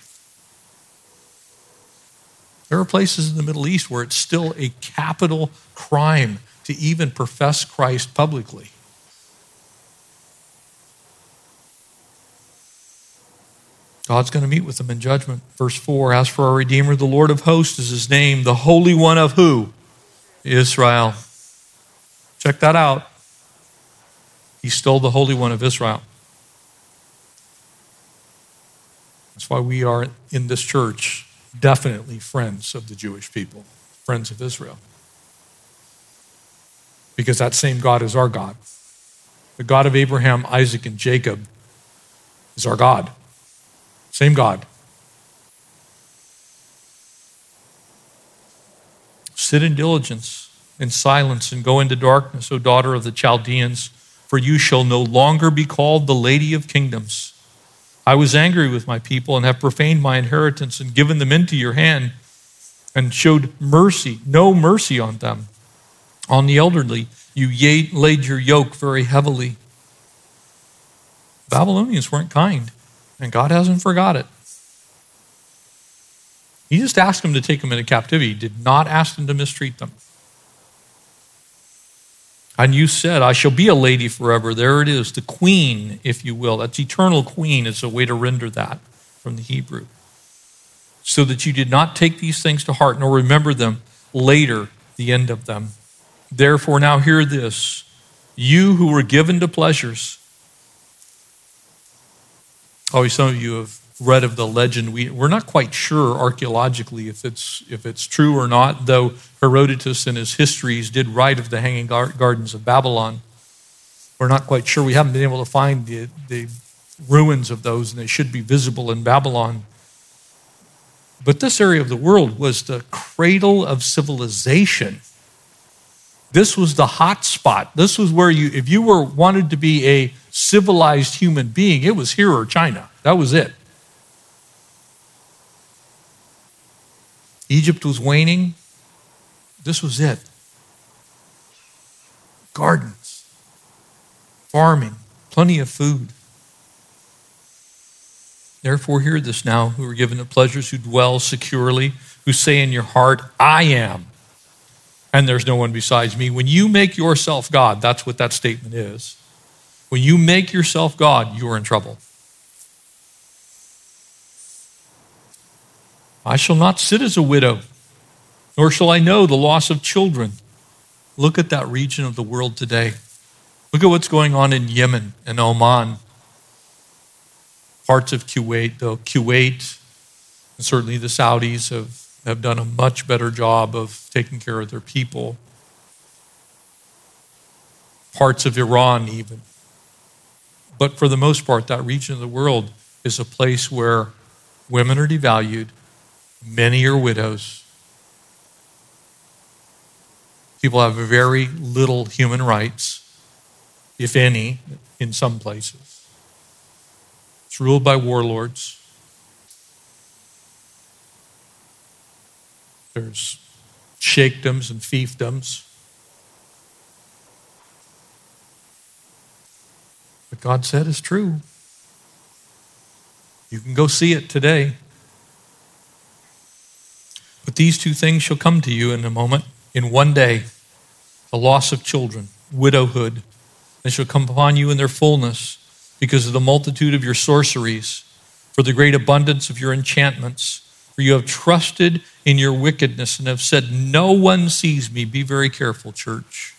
There are places in the Middle East where it's still a capital crime to even profess Christ publicly. God's going to meet with them in judgment. Verse 4 As for our Redeemer, the Lord of hosts is his name, the Holy One of who? Israel. Check that out. He stole the Holy One of Israel. That's why we are in this church definitely friends of the Jewish people, friends of Israel. Because that same God is our God. The God of Abraham, Isaac, and Jacob is our God. Same God. Sit in diligence, in silence, and go into darkness, O daughter of the Chaldeans, for you shall no longer be called the Lady of Kingdoms. I was angry with my people and have profaned my inheritance and given them into your hand and showed mercy, no mercy on them. On the elderly, you laid your yoke very heavily. Babylonians weren't kind and God hasn't forgot it. He just asked them to take them into captivity. Did not ask them to mistreat them. And you said, I shall be a lady forever. There it is, the queen, if you will. That's eternal queen, is a way to render that from the Hebrew. So that you did not take these things to heart nor remember them later, the end of them. Therefore, now hear this you who were given to pleasures. Oh, some of you have read of the legend. We, we're not quite sure archaeologically if it's, if it's true or not, though Herodotus in his histories did write of the Hanging Gardens of Babylon. We're not quite sure. We haven't been able to find the, the ruins of those, and they should be visible in Babylon. But this area of the world was the cradle of civilization. This was the hot spot. This was where you, if you were wanted to be a civilized human being, it was here or China. That was it. Egypt was waning. This was it. Gardens, farming, plenty of food. Therefore, hear this now, who are given the pleasures, who dwell securely, who say in your heart, I am, and there's no one besides me. When you make yourself God, that's what that statement is. When you make yourself God, you are in trouble. I shall not sit as a widow, nor shall I know the loss of children. Look at that region of the world today. Look at what's going on in Yemen and Oman, parts of Kuwait, though Kuwait and certainly the Saudis have, have done a much better job of taking care of their people. Parts of Iran, even. But for the most part, that region of the world is a place where women are devalued, Many are widows. People have very little human rights, if any, in some places. It's ruled by warlords. There's sheikdoms and fiefdoms. What God said is true. You can go see it today. But these two things shall come to you in a moment, in one day the loss of children, widowhood. They shall come upon you in their fullness because of the multitude of your sorceries, for the great abundance of your enchantments. For you have trusted in your wickedness and have said, No one sees me. Be very careful, church,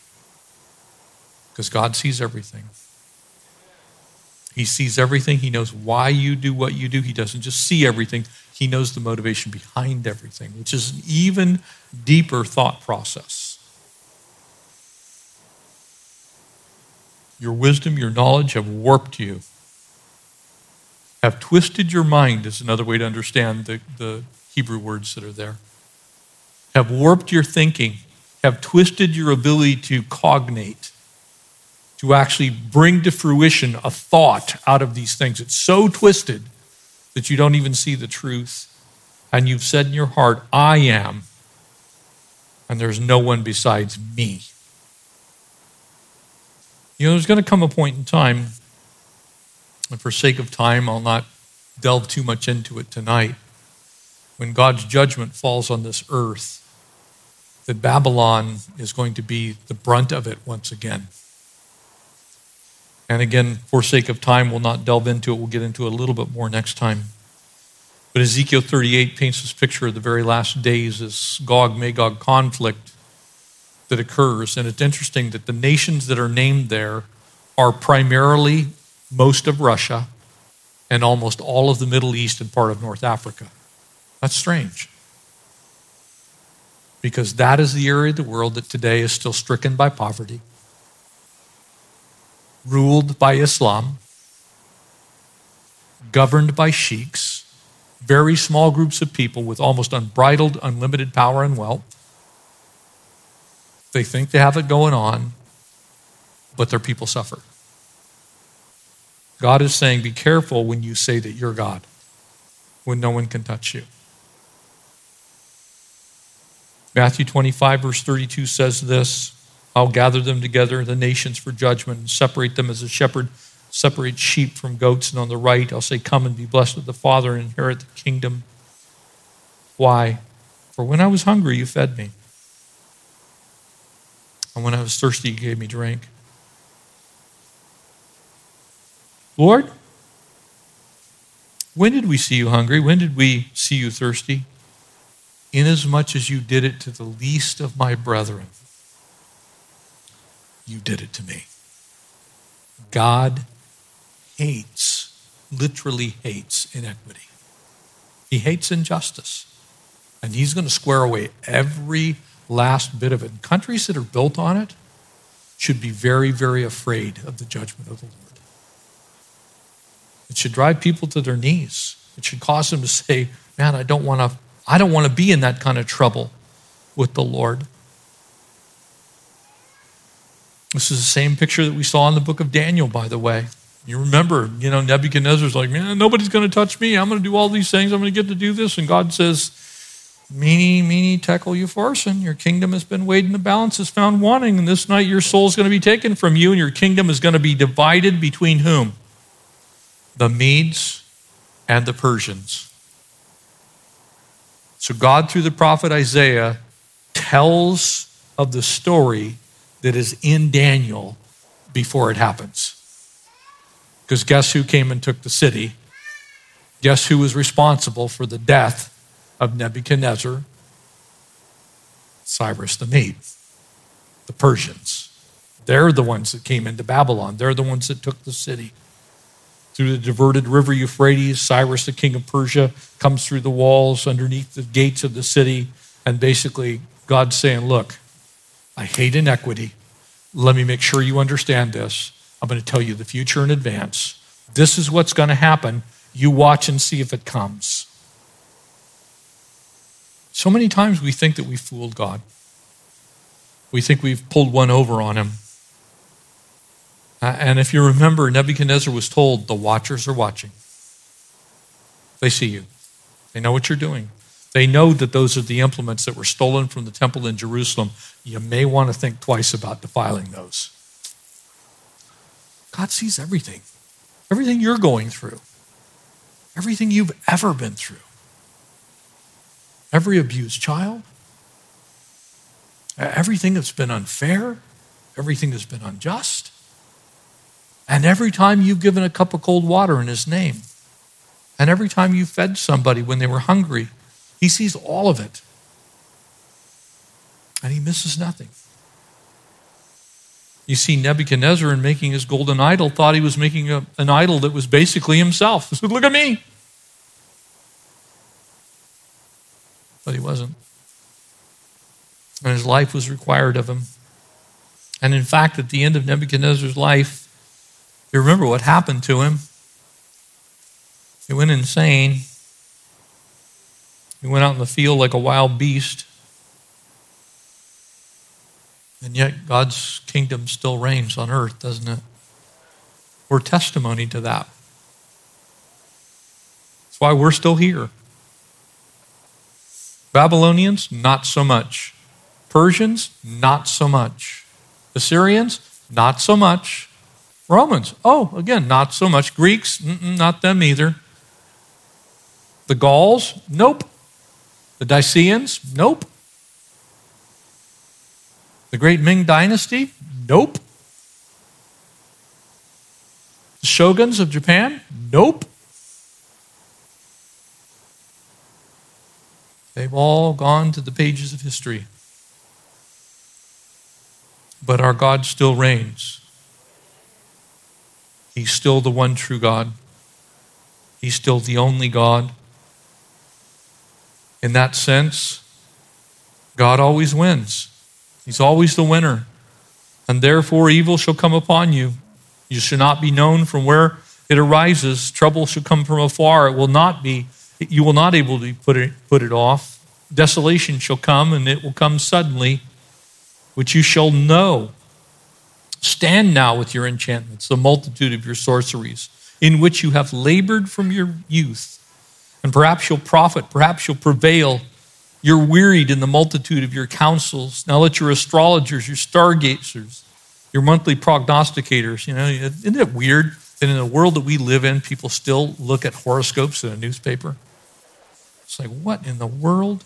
because God sees everything. He sees everything. He knows why you do what you do. He doesn't just see everything, he knows the motivation behind everything, which is an even deeper thought process. Your wisdom, your knowledge have warped you, have twisted your mind, is another way to understand the, the Hebrew words that are there, have warped your thinking, have twisted your ability to cognate, to actually bring to fruition a thought out of these things. It's so twisted that you don't even see the truth. And you've said in your heart, I am, and there's no one besides me. You know, there's going to come a point in time, and for sake of time, I'll not delve too much into it tonight, when God's judgment falls on this earth, that Babylon is going to be the brunt of it once again. And again, for sake of time, we'll not delve into it. We'll get into it a little bit more next time. But Ezekiel 38 paints this picture of the very last days, this Gog Magog conflict that occurs. And it's interesting that the nations that are named there are primarily most of Russia and almost all of the Middle East and part of North Africa. That's strange. Because that is the area of the world that today is still stricken by poverty ruled by Islam, governed by sheiks, very small groups of people with almost unbridled, unlimited power and wealth. They think they have it going on, but their people suffer. God is saying, be careful when you say that you're God, when no one can touch you. Matthew 25, verse 32 says this I'll gather them together, the nations, for judgment, and separate them as a shepherd separates sheep from goats. And on the right, I'll say, Come and be blessed of the Father and inherit the kingdom Why? For when I was hungry, you fed me. And when I was thirsty, you gave me drink. Lord, when did we see you hungry? When did we see you thirsty? Inasmuch as you did it to the least of my brethren, you did it to me. God hates, literally hates inequity. He hates injustice. And he's going to square away every last bit of it. Countries that are built on it should be very, very afraid of the judgment of the Lord. It should drive people to their knees. It should cause them to say, Man, I don't want to, I don't want to be in that kind of trouble with the Lord. This is the same picture that we saw in the book of Daniel, by the way. You remember, you know, Nebuchadnezzar's like, man, nobody's going to touch me. I'm going to do all these things. I'm going to get to do this. And God says, Mene, mene, tekel, upharsin. Your kingdom has been weighed in the balance, is found wanting. And this night your soul is going to be taken from you, and your kingdom is going to be divided between whom? The Medes and the Persians. So God, through the prophet Isaiah, tells of the story that is in Daniel before it happens. Because guess who came and took the city? Guess who was responsible for the death of Nebuchadnezzar? Cyrus the Mede, the Persians. They're the ones that came into Babylon. They're the ones that took the city. Through the diverted river Euphrates, Cyrus, the king of Persia, comes through the walls underneath the gates of the city. And basically, God's saying, Look, I hate inequity. Let me make sure you understand this. I'm going to tell you the future in advance. This is what's going to happen. You watch and see if it comes. So many times we think that we fooled God. We think we've pulled one over on him. And if you remember, Nebuchadnezzar was told, the watchers are watching. They see you, they know what you're doing. They know that those are the implements that were stolen from the temple in Jerusalem. You may want to think twice about defiling those. God sees everything, everything you're going through, everything you've ever been through, every abused child, everything that's been unfair, everything that's been unjust, and every time you've given a cup of cold water in His name, and every time you fed somebody when they were hungry he sees all of it. And he misses nothing. You see, Nebuchadnezzar, in making his golden idol, thought he was making a, an idol that was basically himself. [LAUGHS] He said, Look at me. But he wasn't. And his life was required of him. And in fact, at the end of Nebuchadnezzar's life, you remember what happened to him. He went insane. He went out in the field like a wild beast. And yet, God's kingdom still reigns on earth, doesn't it? We're testimony to that. That's why we're still here. Babylonians, not so much. Persians, not so much. Assyrians, not so much. Romans, oh, again, not so much. Greeks, not them either. The Gauls, nope. The Dacians? Nope. The great Ming Dynasty? Nope. The shoguns of Japan? Nope. They've all gone to the pages of history. But our God still reigns. He's still the one true God. He's still the only God. In that sense, God always wins. He's always the winner. And therefore, evil shall come upon you. You shall not be known from where it arises. Trouble shall come from afar. It will not be, you will not able to put it, put it off. Desolation shall come, and it will come suddenly, which you shall know. Stand now with your enchantments, the multitude of your sorceries, in which you have labored from your youth and perhaps you'll profit, perhaps you'll prevail. You're wearied in the multitude of your counsels. Now let your astrologers, your stargazers, your monthly prognosticators, you know, isn't it weird that in the world that we live in, people still look at horoscopes in a newspaper? It's like, what in the world?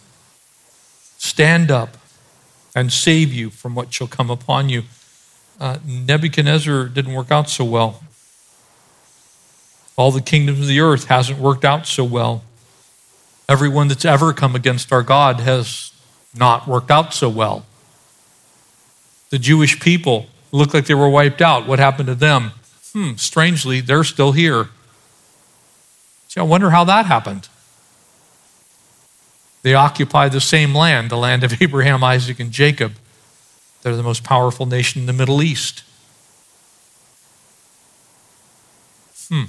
Stand up and save you from what shall come upon you. Uh, Nebuchadnezzar didn't work out so well. All the kingdoms of the earth hasn't worked out so well. Everyone that's ever come against our God has not worked out so well. The Jewish people looked like they were wiped out. What happened to them? Hmm, strangely, they're still here. See, I wonder how that happened. They occupy the same land, the land of [LAUGHS] Abraham, Isaac, and Jacob. They're the most powerful nation in the Middle East. Hmm.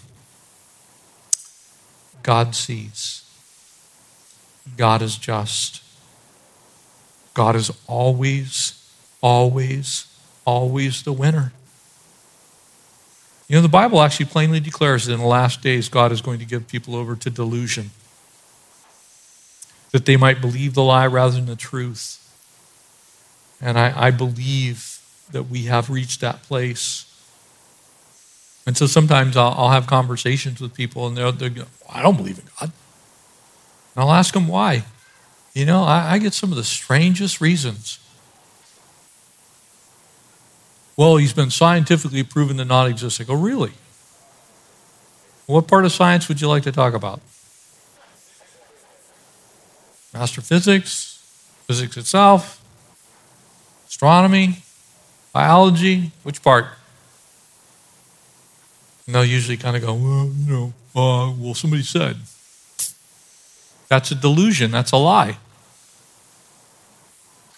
God sees. God is just. God is always, always, always the winner. You know, the Bible actually plainly declares that in the last days, God is going to give people over to delusion, that they might believe the lie rather than the truth. And I, I believe that we have reached that place. And so sometimes I'll, I'll have conversations with people, and they'll, they'll go, I don't believe in God. And I'll ask them why. You know, I, I get some of the strangest reasons. Well, he's been scientifically proven to not exist. I go, really? What part of science would you like to talk about? Astrophysics, physics itself, astronomy, biology, which part? And they'll usually kind of go, well, you know, uh, well, somebody said. That's a delusion. That's a lie.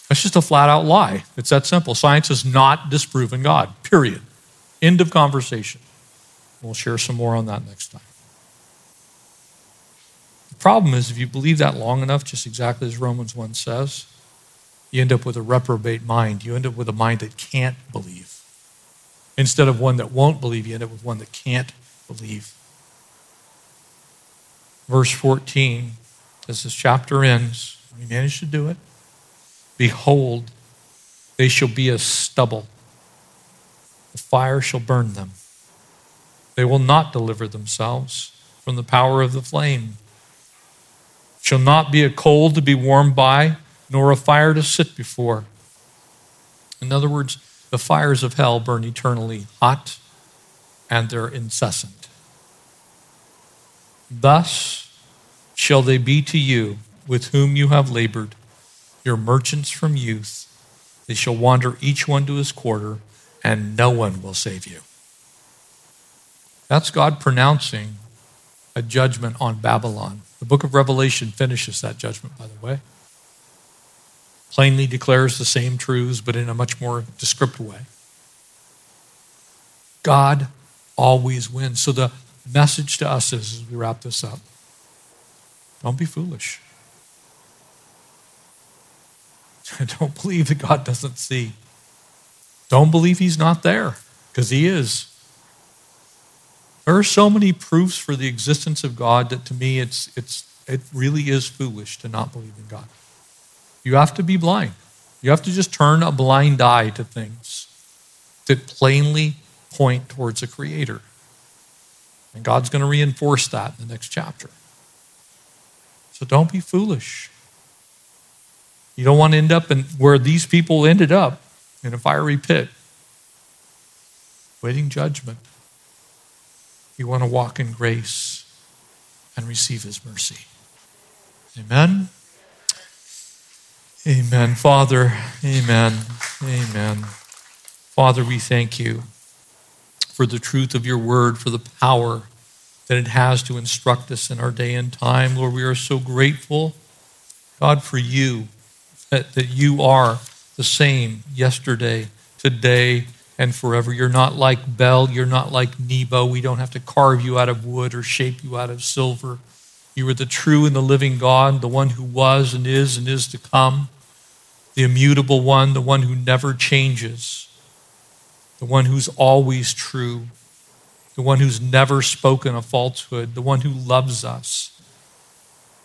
That's just a flat out lie. It's that simple. Science has not disproven God, period. End of conversation. We'll share some more on that next time. The problem is, if you believe that long enough, just exactly as Romans 1 says, you end up with a reprobate mind. You end up with a mind that can't believe. Instead of one that won't believe, you end up with one that can't believe. Verse 14, as this chapter ends, we managed to do it. Behold, they shall be as stubble. The fire shall burn them. They will not deliver themselves from the power of the flame. Shall not be a coal to be warmed by, nor a fire to sit before. In other words, the fires of hell burn eternally hot and they're incessant. Thus shall they be to you with whom you have labored your merchants from youth. They shall wander each one to his quarter, and no one will save you. That's God pronouncing a judgment on Babylon. The book of Revelation finishes that judgment, by the way. Plainly declares the same truths, but in a much more descriptive way. God always wins. So the message to us is, as we wrap this up, don't be foolish. [LAUGHS] Don't believe that God doesn't see. Don't believe He's not there, because He is. There are so many proofs for the existence of God that to me it's, it's, it really is foolish to not believe in God. You have to be blind. You have to just turn a blind eye to things that plainly point towards a creator. And God's going to reinforce that in the next chapter. So don't be foolish. You don't want to end up in where these people ended up in a fiery pit, waiting judgment. You want to walk in grace and receive his mercy. Amen. Amen. Father, amen. Amen. Father, we thank you for the truth of your word, for the power that it has to instruct us in our day and time. Lord, we are so grateful, God, for you that, that you are the same yesterday, today, and forever. You're not like Bel, you're not like Nebo. We don't have to carve you out of wood or shape you out of silver. You are the true and the living God, the one who was and is and is to come, the immutable one, the one who never changes, the one who's always true, the one who's never spoken a falsehood, the one who loves us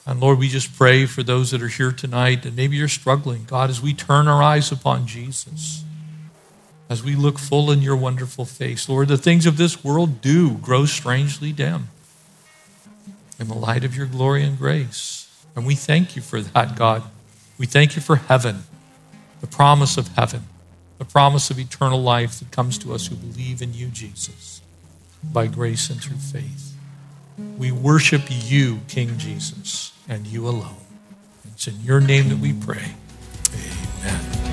and Lord, we just pray for those that are here tonight and maybe you're struggling. God, as we turn our eyes upon Jesus, as we look full in your wonderful face, Lord, the things of this world do grow strangely dim in the light of your glory and grace. And we thank you for that, God. We thank you for heaven, the promise of heaven, the promise of eternal life that comes to us who believe in you, Jesus, by grace and through faith. We worship you, King Jesus, and you alone. It's in your name that we pray. Amen.